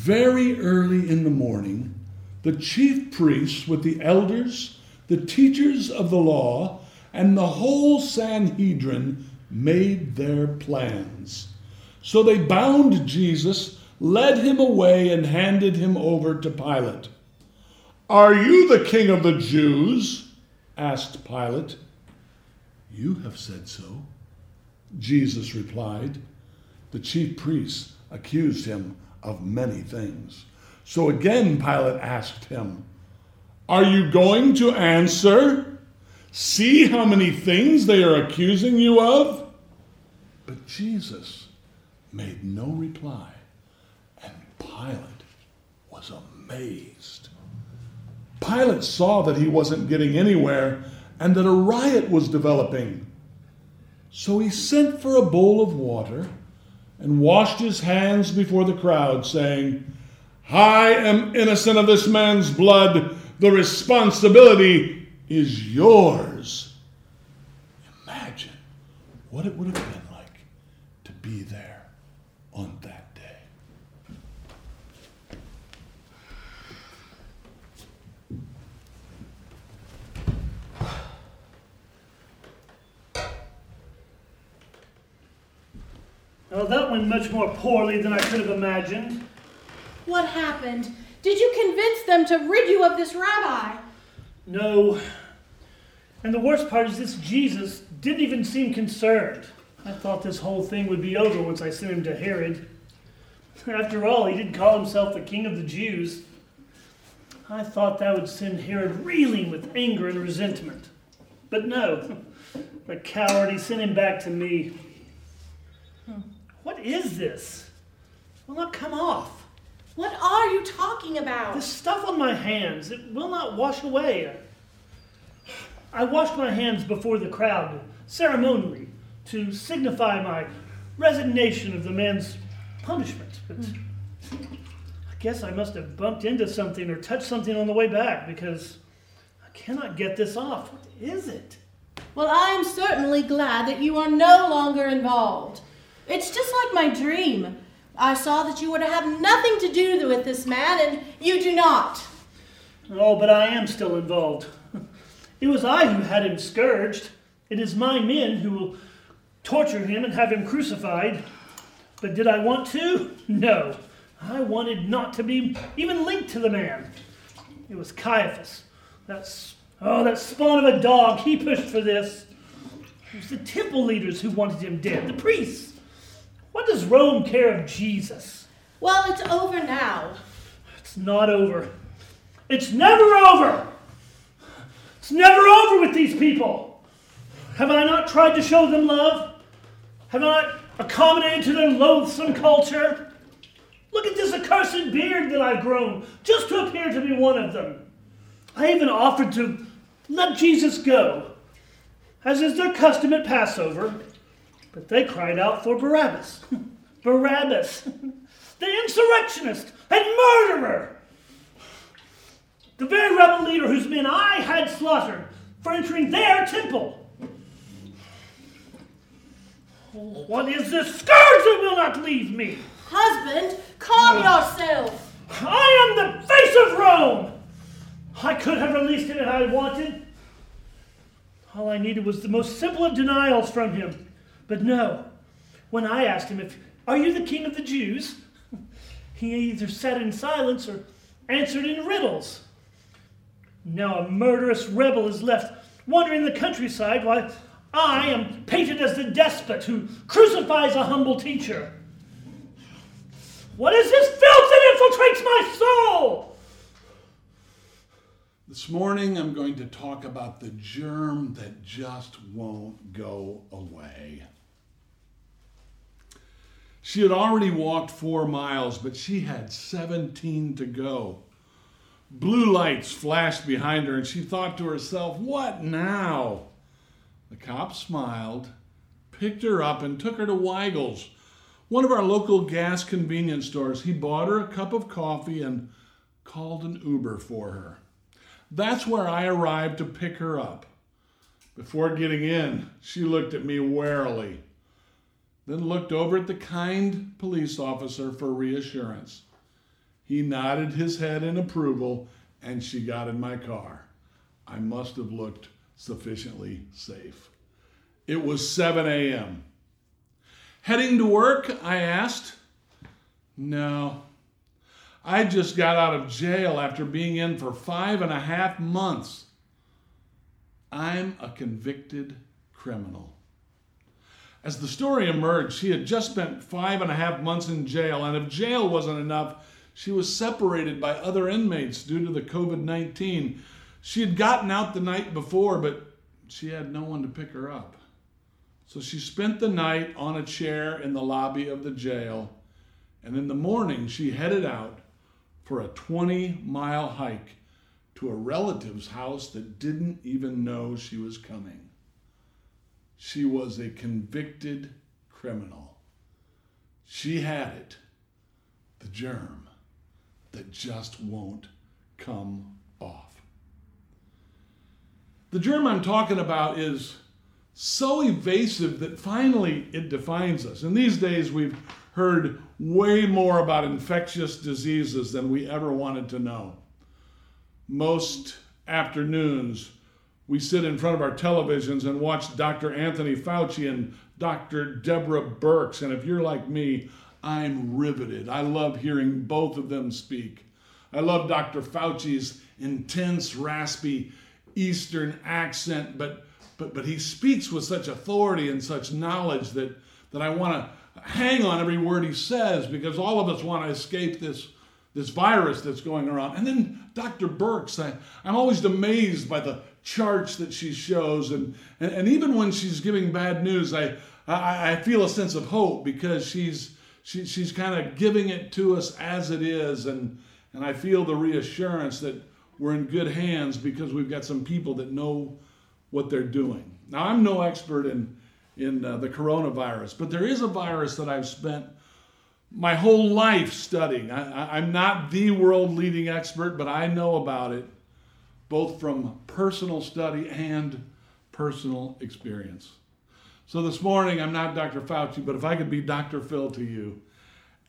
Very early in the morning, the chief priests with the elders, the teachers of the law, and the whole Sanhedrin made their plans. So they bound Jesus, led him away, and handed him over to Pilate. Are you the king of the Jews? asked Pilate. You have said so, Jesus replied. The chief priests accused him of many things. So again, Pilate asked him, Are you going to answer? See how many things they are accusing you of? But Jesus made no reply, and Pilate was amazed. Pilate saw that he wasn't getting anywhere and that a riot was developing. So he sent for a bowl of water and washed his hands before the crowd, saying, I am innocent of this man's blood. The responsibility is yours. Imagine what it would have been like to be there on that day. Well, that went much more poorly than I could have imagined. What happened? Did you convince them to rid you of this rabbi? No. And the worst part is this Jesus didn't even seem concerned. I thought this whole thing would be over once I sent him to Herod. After all, he did call himself the king of the Jews. I thought that would send Herod reeling with anger and resentment. But no, the coward, he sent him back to me. What is this? Will not come off. What are you talking about? The stuff on my hands, it will not wash away. I washed my hands before the crowd, ceremonially, to signify my resignation of the man's punishment. But I guess I must have bumped into something or touched something on the way back because I cannot get this off. What is it? Well, I am certainly glad that you are no longer involved. It's just like my dream. I saw that you were to have nothing to do with this man, and you do not. Oh, but I am still involved. It was I who had him scourged. It is my men who will torture him and have him crucified. But did I want to? No. I wanted not to be even linked to the man. It was Caiaphas. That's oh, that spawn of a dog. He pushed for this. It was the temple leaders who wanted him dead. The priests. What does Rome care of Jesus? Well, it's over now. It's not over. It's never over. It's never over with these people. Have I not tried to show them love? Have I not accommodated to their loathsome culture? Look at this accursed beard that I've grown just to appear to be one of them. I even offered to let Jesus go, as is their custom at Passover, but they cried out for Barabbas. Barabbas, the insurrectionist and murderer. The very rebel leader whose men I had slaughtered for entering their temple. What is this scourge that will not leave me? Husband, calm yourself. I am the face of Rome. I could have released him if I wanted. All I needed was the most simple of denials from him. But no, when I asked him if, are you the king of the Jews? He either sat in silence or answered in riddles. Now a murderous rebel is left wandering the countryside while I am painted as the despot who crucifies a humble teacher. What is this filth that infiltrates my soul? This morning, I'm going to talk about the germ that just won't go away. She had already walked four miles, but she had 17 to go. Blue lights flashed behind her, and she thought to herself, What now? The cop smiled, picked her up, and took her to Weigel's, one of our local gas convenience stores. He bought her a cup of coffee and called an Uber for her. That's where I arrived to pick her up. Before getting in, she looked at me warily, then looked over at the kind police officer for reassurance. He nodded his head in approval, and she got in my car. I must have looked sufficiently safe. It was 7 a.m. Heading to work, I asked. No. I just got out of jail after being in for five and a half months. I'm a convicted criminal. As the story emerged, she had just spent five and a half months in jail, and if jail wasn't enough, she was separated by other inmates due to the COVID 19. She had gotten out the night before, but she had no one to pick her up. So she spent the night on a chair in the lobby of the jail, and in the morning she headed out for a 20 mile hike to a relative's house that didn't even know she was coming. She was a convicted criminal. She had it, the germ that just won't come off. The germ I'm talking about is so evasive that finally it defines us. And these days we've heard way more about infectious diseases than we ever wanted to know. Most afternoons, we sit in front of our televisions and watch Dr. Anthony Fauci and Dr. Deborah Birx. And if you're like me, I'm riveted. I love hearing both of them speak. I love Dr. Fauci's intense, raspy Eastern accent, but, but, but he speaks with such authority and such knowledge that, that I want to hang on every word he says because all of us want to escape this, this virus that's going around. And then Dr. Birx, I, I'm always amazed by the charts that she shows. And, and, and even when she's giving bad news, I, I, I feel a sense of hope because she's, she, she's kind of giving it to us as it is. And, and I feel the reassurance that we're in good hands because we've got some people that know what they're doing. Now, I'm no expert in, in uh, the coronavirus, but there is a virus that I've spent my whole life studying. I, I'm not the world leading expert, but I know about it both from personal study and personal experience. So this morning, I'm not Dr. Fauci, but if I could be Dr. Phil to you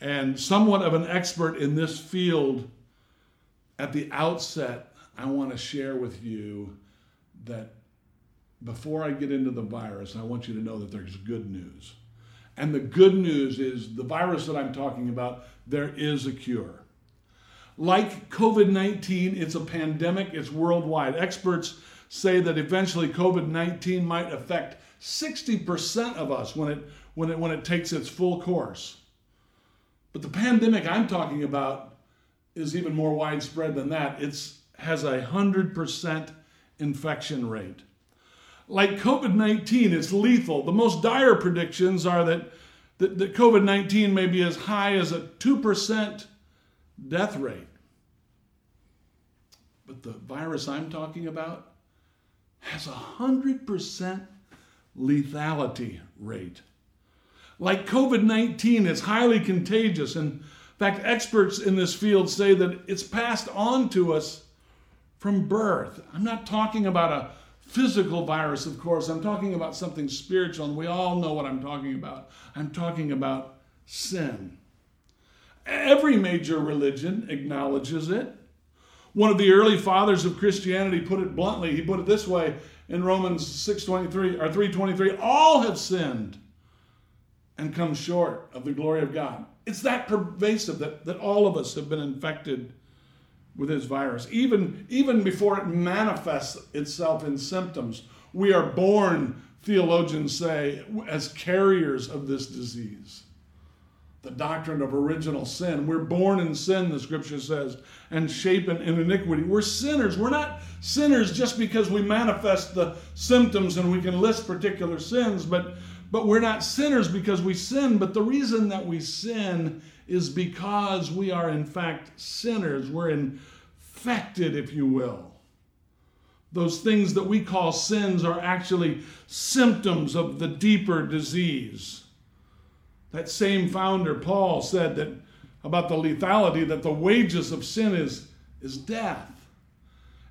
and somewhat of an expert in this field, at the outset, I want to share with you that before I get into the virus, I want you to know that there's good news. And the good news is the virus that I'm talking about, there is a cure. Like COVID 19, it's a pandemic, it's worldwide. Experts say that eventually COVID 19 might affect 60% of us when it, when, it, when it takes its full course. But the pandemic I'm talking about is even more widespread than that. It has a 100% infection rate. Like COVID 19, it's lethal. The most dire predictions are that, that, that COVID 19 may be as high as a 2% death rate. But the virus I'm talking about has a 100% lethality rate. Like COVID 19, it's highly contagious. In fact, experts in this field say that it's passed on to us from birth. I'm not talking about a physical virus, of course. I'm talking about something spiritual, and we all know what I'm talking about. I'm talking about sin. Every major religion acknowledges it. One of the early fathers of Christianity put it bluntly. He put it this way in Romans 6:23 or 3:23, all have sinned and come short of the glory of God. It's that pervasive that, that all of us have been infected with this virus. Even, even before it manifests itself in symptoms, we are born, theologians say, as carriers of this disease the doctrine of original sin. We're born in sin, the scripture says, and shapen in iniquity. We're sinners. We're not sinners just because we manifest the symptoms and we can list particular sins, but, but we're not sinners because we sin. But the reason that we sin is because we are, in fact, sinners. We're infected, if you will. Those things that we call sins are actually symptoms of the deeper disease. That same founder, Paul, said that about the lethality that the wages of sin is, is death.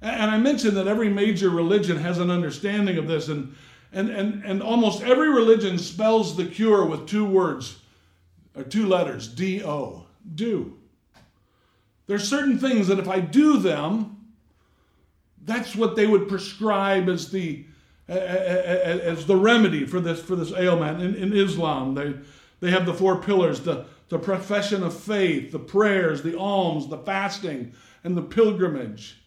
And I mentioned that every major religion has an understanding of this, and, and, and, and almost every religion spells the cure with two words, or two letters, D O, do. there's certain things that if I do them, that's what they would prescribe as the as the remedy for this for this ailment. In, in Islam, they they have the four pillars: the the profession of faith, the prayers, the alms, the fasting, and the pilgrimage.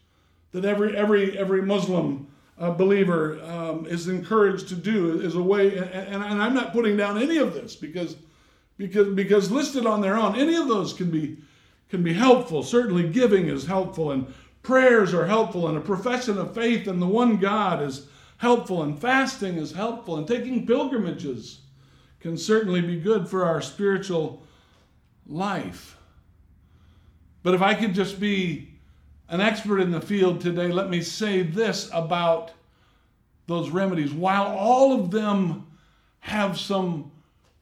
That every every every Muslim uh, believer um, is encouraged to do is a way. And, and, and I'm not putting down any of this because because because listed on their own, any of those can be can be helpful. Certainly, giving is helpful, and prayers are helpful, and a profession of faith in the one God is helpful, and fasting is helpful, and taking pilgrimages can certainly be good for our spiritual life. But if I could just be an expert in the field today, let me say this about those remedies. While all of them have some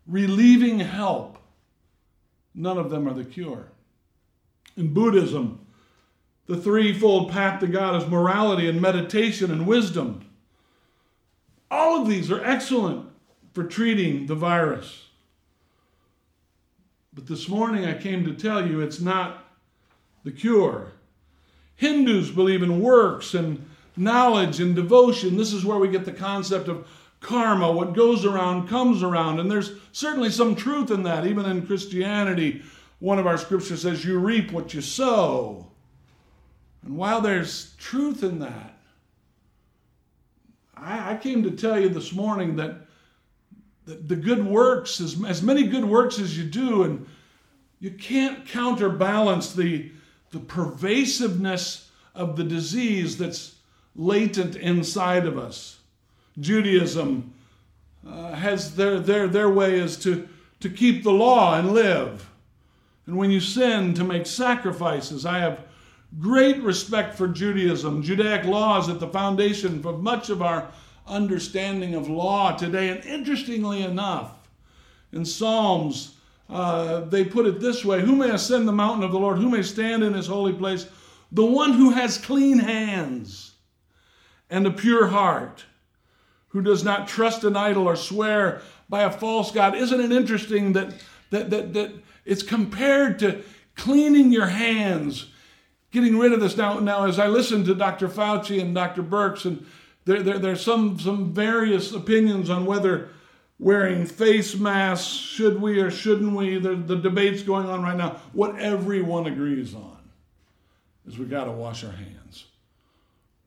relieving help, none of them are the cure. In Buddhism, the threefold path to God is morality and meditation and wisdom. All of these are excellent for treating the virus. But this morning I came to tell you it's not the cure. Hindus believe in works and knowledge and devotion. This is where we get the concept of karma. What goes around comes around. And there's certainly some truth in that. Even in Christianity, one of our scriptures says, You reap what you sow. And while there's truth in that, I, came to tell you this morning that the, the good works, as, as many good works as you do, and you can't counterbalance the, the pervasiveness of the disease that's latent inside of us. Judaism uh, has their, their, their way is to, to keep the law and live. And when you sin, to make sacrifices. I have great respect for Judaism. Judaic law is at the foundation of much of our understanding of law today. And interestingly enough, in Psalms, uh, they put it this way Who may ascend the mountain of the Lord? Who may stand in his holy place? The one who has clean hands and a pure heart, who does not trust an idol or swear by a false God. Isn't it interesting that, that, that, that it's compared to cleaning your hands getting rid of this now. Now, as I listen to Dr. Fauci and Dr. Birx, and there, there, there's some some various opinions on whether wearing face masks should we or shouldn't we. The, the debate's going on right now. What everyone agrees on is we got to wash our hands.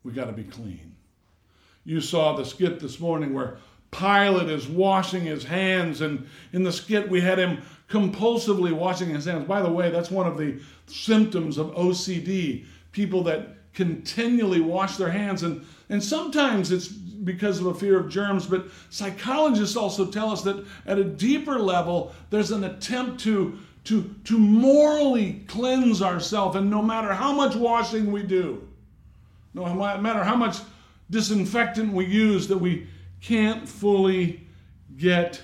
We got to be clean. You saw the skit this morning where Pilate is washing his hands, and in the skit we had him compulsively washing his hands. By the way, that's one of the symptoms of OCD. People that continually wash their hands, and, and sometimes it's because of a fear of germs, but psychologists also tell us that at a deeper level, there's an attempt to, to, to morally cleanse ourselves, and no matter how much washing we do, no matter how much disinfectant we use, that we can't fully get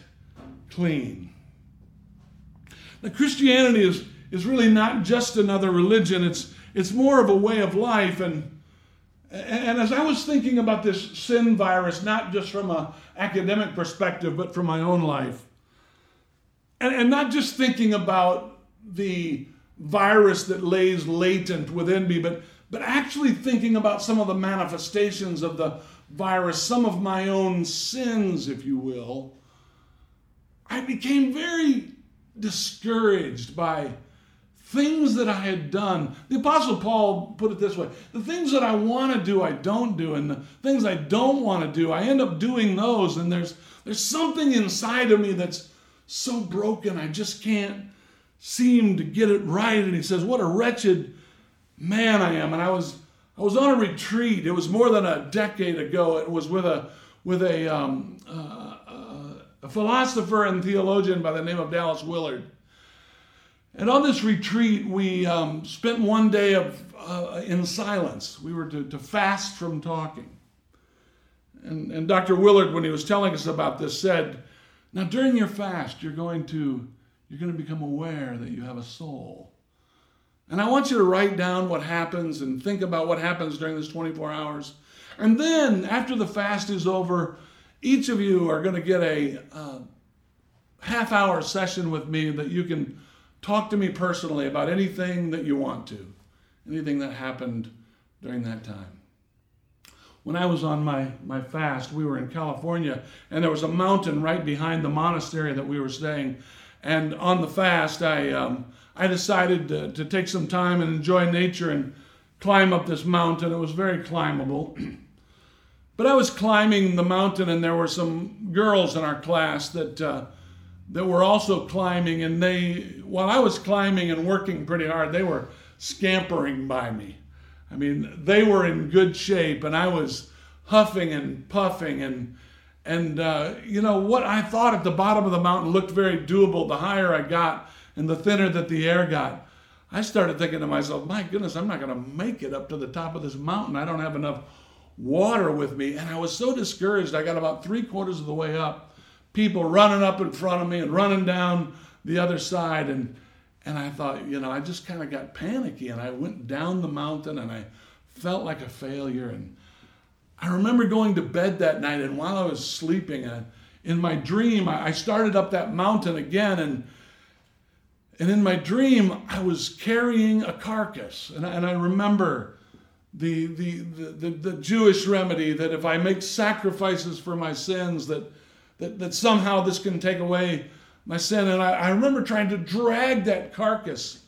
clean. Now, Christianity is, is really not just another religion, it's, it's more of a way of life. And, and as I was thinking about this sin virus, not just from an academic perspective, but from my own life, and, and not just thinking about the virus that lays latent within me, but, but actually thinking about some of the manifestations of the virus, some of my own sins, if you will, I became very discouraged by things that I had done. The Apostle Paul put it this way the things that I want to do, I don't do, and the things I don't want to do, I end up doing those. And there's, there's something inside of me that's so broken, I just can't seem to get it right. And he says, What a wretched man I am. And I was. I was on a retreat. It was more than a decade ago. It was with a with a um, uh, a philosopher and theologian by the name of Dallas Willard. And on this retreat, we um, spent one day of, uh, in silence. We were to, to fast from talking. And, and Dr. Willard, when he was telling us about this, said, Now, during your fast, you're going to you're going to become aware that you have a soul. And I want you to write down what happens and think about what happens during this 24 hours. And then, after the fast is over, each of you are going to get a uh, half hour session with me that you can talk to me personally about anything that you want to. anything that happened during that time. When I was on my, my fast, we were in California, and there was a mountain right behind the monastery that we were staying. And on the fast, I, um, I decided to, to take some time and enjoy nature and climb up this mountain. It was very climbable. but I was climbing the mountain, and there were some girls in our class that, uh, that were also climbing. And they, while I was climbing and working pretty hard, they were scampering by me. I mean, they were in good shape, and I was huffing and puffing and and uh, you know what I thought at the bottom of the mountain looked very doable. The higher I got, and the thinner that the air got, I started thinking to myself, "My goodness, I'm not going to make it up to the top of this mountain. I don't have enough water with me." And I was so discouraged. I got about three quarters of the way up, people running up in front of me and running down the other side, and and I thought, you know, I just kind of got panicky and I went down the mountain and I felt like a failure. And I remember going to bed that night and while I was sleeping, uh, in my dream, I started up that mountain again and and in my dream, I was carrying a carcass. And I, and I remember the, the, the, the, Jewish remedy that if I make sacrifices for my sins, that, that, that somehow this can take away my sin. And I, I remember trying to drag that carcass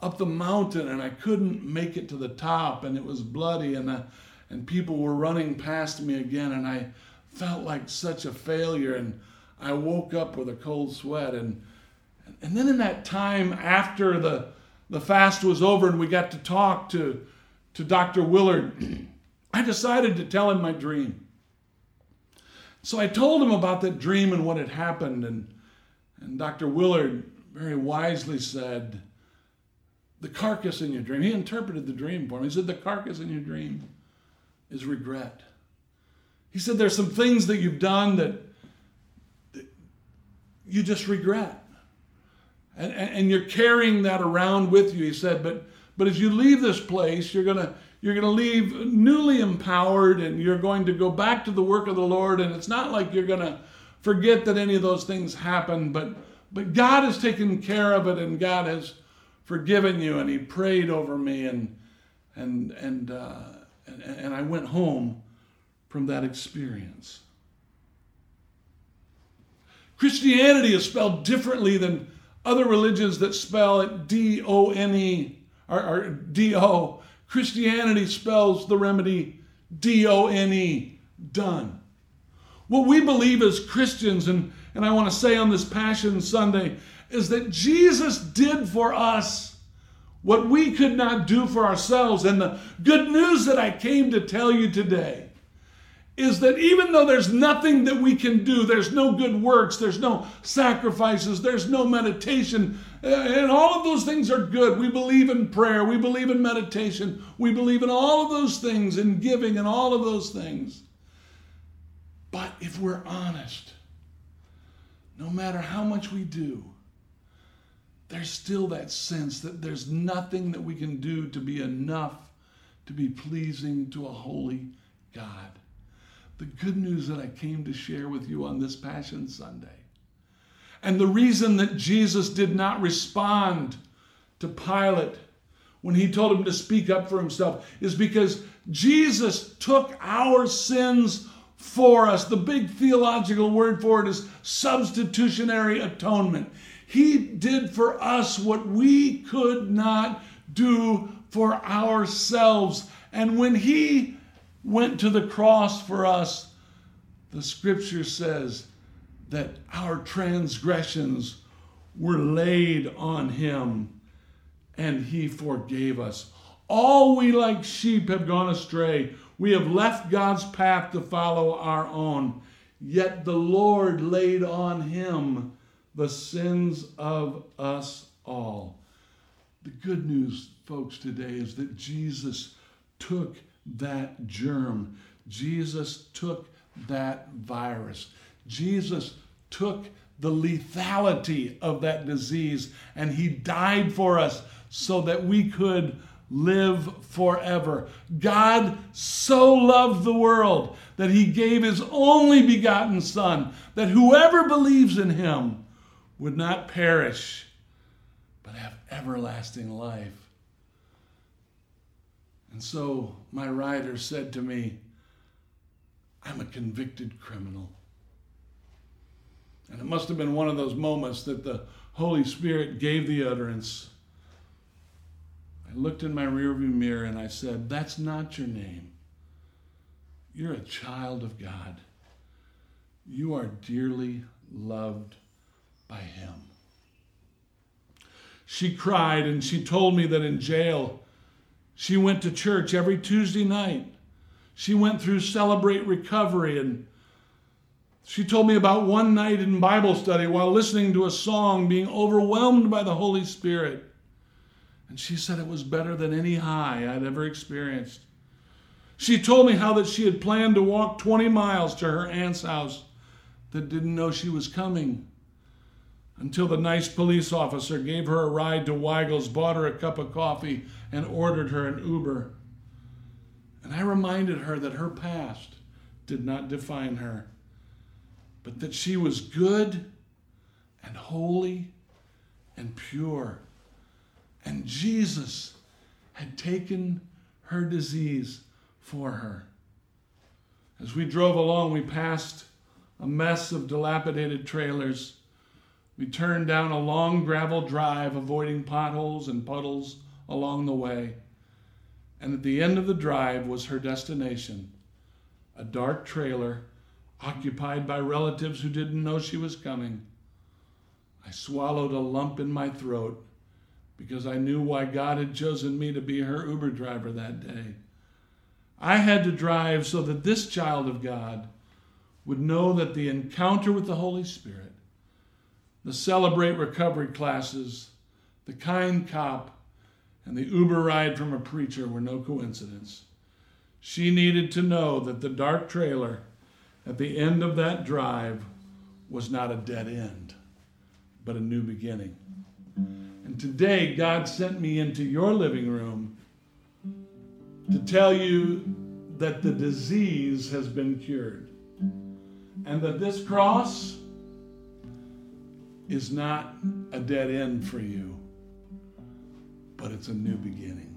up the mountain, and I couldn't make it to the top, and it was bloody, and, uh, and people were running past me again, and I felt like such a failure. And I woke up with a cold sweat. And, and then in that time after the, the fast was over and we got to talk to, to Dr. Willard, I decided to tell him my dream. So I told him about that dream and what had happened. And and Dr. Willard very wisely said, The carcass in your dream, he interpreted the dream for me. He said, The carcass in your dream is regret. He said, There's some things that you've done that, that you just regret. And, and, you're carrying that around with you, he said, but but as you leave this place, you're gonna you're gonna leave newly empowered and you're going to go back to the work of the Lord. And it's not like you're gonna forget that any of those things happened, but but God has taken care of it and God has forgiven you and he prayed over me and and and uh, and, and I went home from that experience. Christianity is spelled differently than other religions that spell it D O N E or, or D O. Christianity spells the remedy D O N E, done. What we believe as Christians, and, and I want to say on this Passion Sunday, is that Jesus did for us what we could not do for ourselves. And the good news that I came to tell you today is that even though there's nothing that we can do, there's no good works, there's no sacrifices, there's no meditation, uh, and all of those things are good. We believe in prayer, we believe in meditation, we believe in all of those things, in giving and all of those things. But if we're honest, no matter how much we do, there's still that sense that there's nothing that we can do to be enough to be pleasing to a holy God. The good news that I came to share with you on this Passion Sunday. And the reason that Jesus did not respond to Pilate when he told him to speak up for himself is because Jesus took our sins for us. The big theological word for it is substitutionary atonement. He did for us what we could not do for ourselves. And when He went to the cross for us, the scripture says that our transgressions were laid on Him and He forgave us. All we like sheep have gone astray. We have left God's path to follow our own. Yet the Lord laid on him the sins of us all. The good news, folks, today is that Jesus took that germ. Jesus took that virus. Jesus took the lethality of that disease and he died for us so that we could live forever. God so loved the world that he gave his only begotten Son, that whoever believes in him would not perish, but have everlasting life. And so my rider said to me, I'm a convicted criminal. And it must have been one of those moments that the Holy Spirit gave the utterance. I looked in my rearview mirror and I said, That's not your name. You're a child of God. You are dearly loved by Him. She cried and she told me that in jail she went to church every Tuesday night. She went through Celebrate Recovery and she told me about one night in Bible study while listening to a song, being overwhelmed by the Holy Spirit. And she said it was better than any high I'd ever experienced. She told me how that she had planned to walk 20 miles to her aunt's house that didn't know she was coming until the nice police officer gave her a ride to Weigel's, bought her a cup of coffee, and ordered her an Uber. And I reminded her that her past did not define her, but that she was good and holy and pure. And Jesus had taken her disease for her. As we drove along, we passed a mess of dilapidated trailers we turned down a long gravel drive, avoiding potholes and puddles along the way. And at the end of the drive was her destination a dark trailer occupied by relatives who didn't know she was coming. I swallowed a lump in my throat because I knew why God had chosen me to be her Uber driver that day. I had to drive so that this child of God would know that the encounter with the Holy Spirit the Celebrate Recovery classes, the kind cop, and the Uber ride from a preacher were no coincidence. She needed to know that the dark trailer at the end of that drive was not a dead end, but a new beginning. And today, God sent me into your living room to tell you that the disease has been cured and that this cross is not a dead end for you, but it's a new beginning.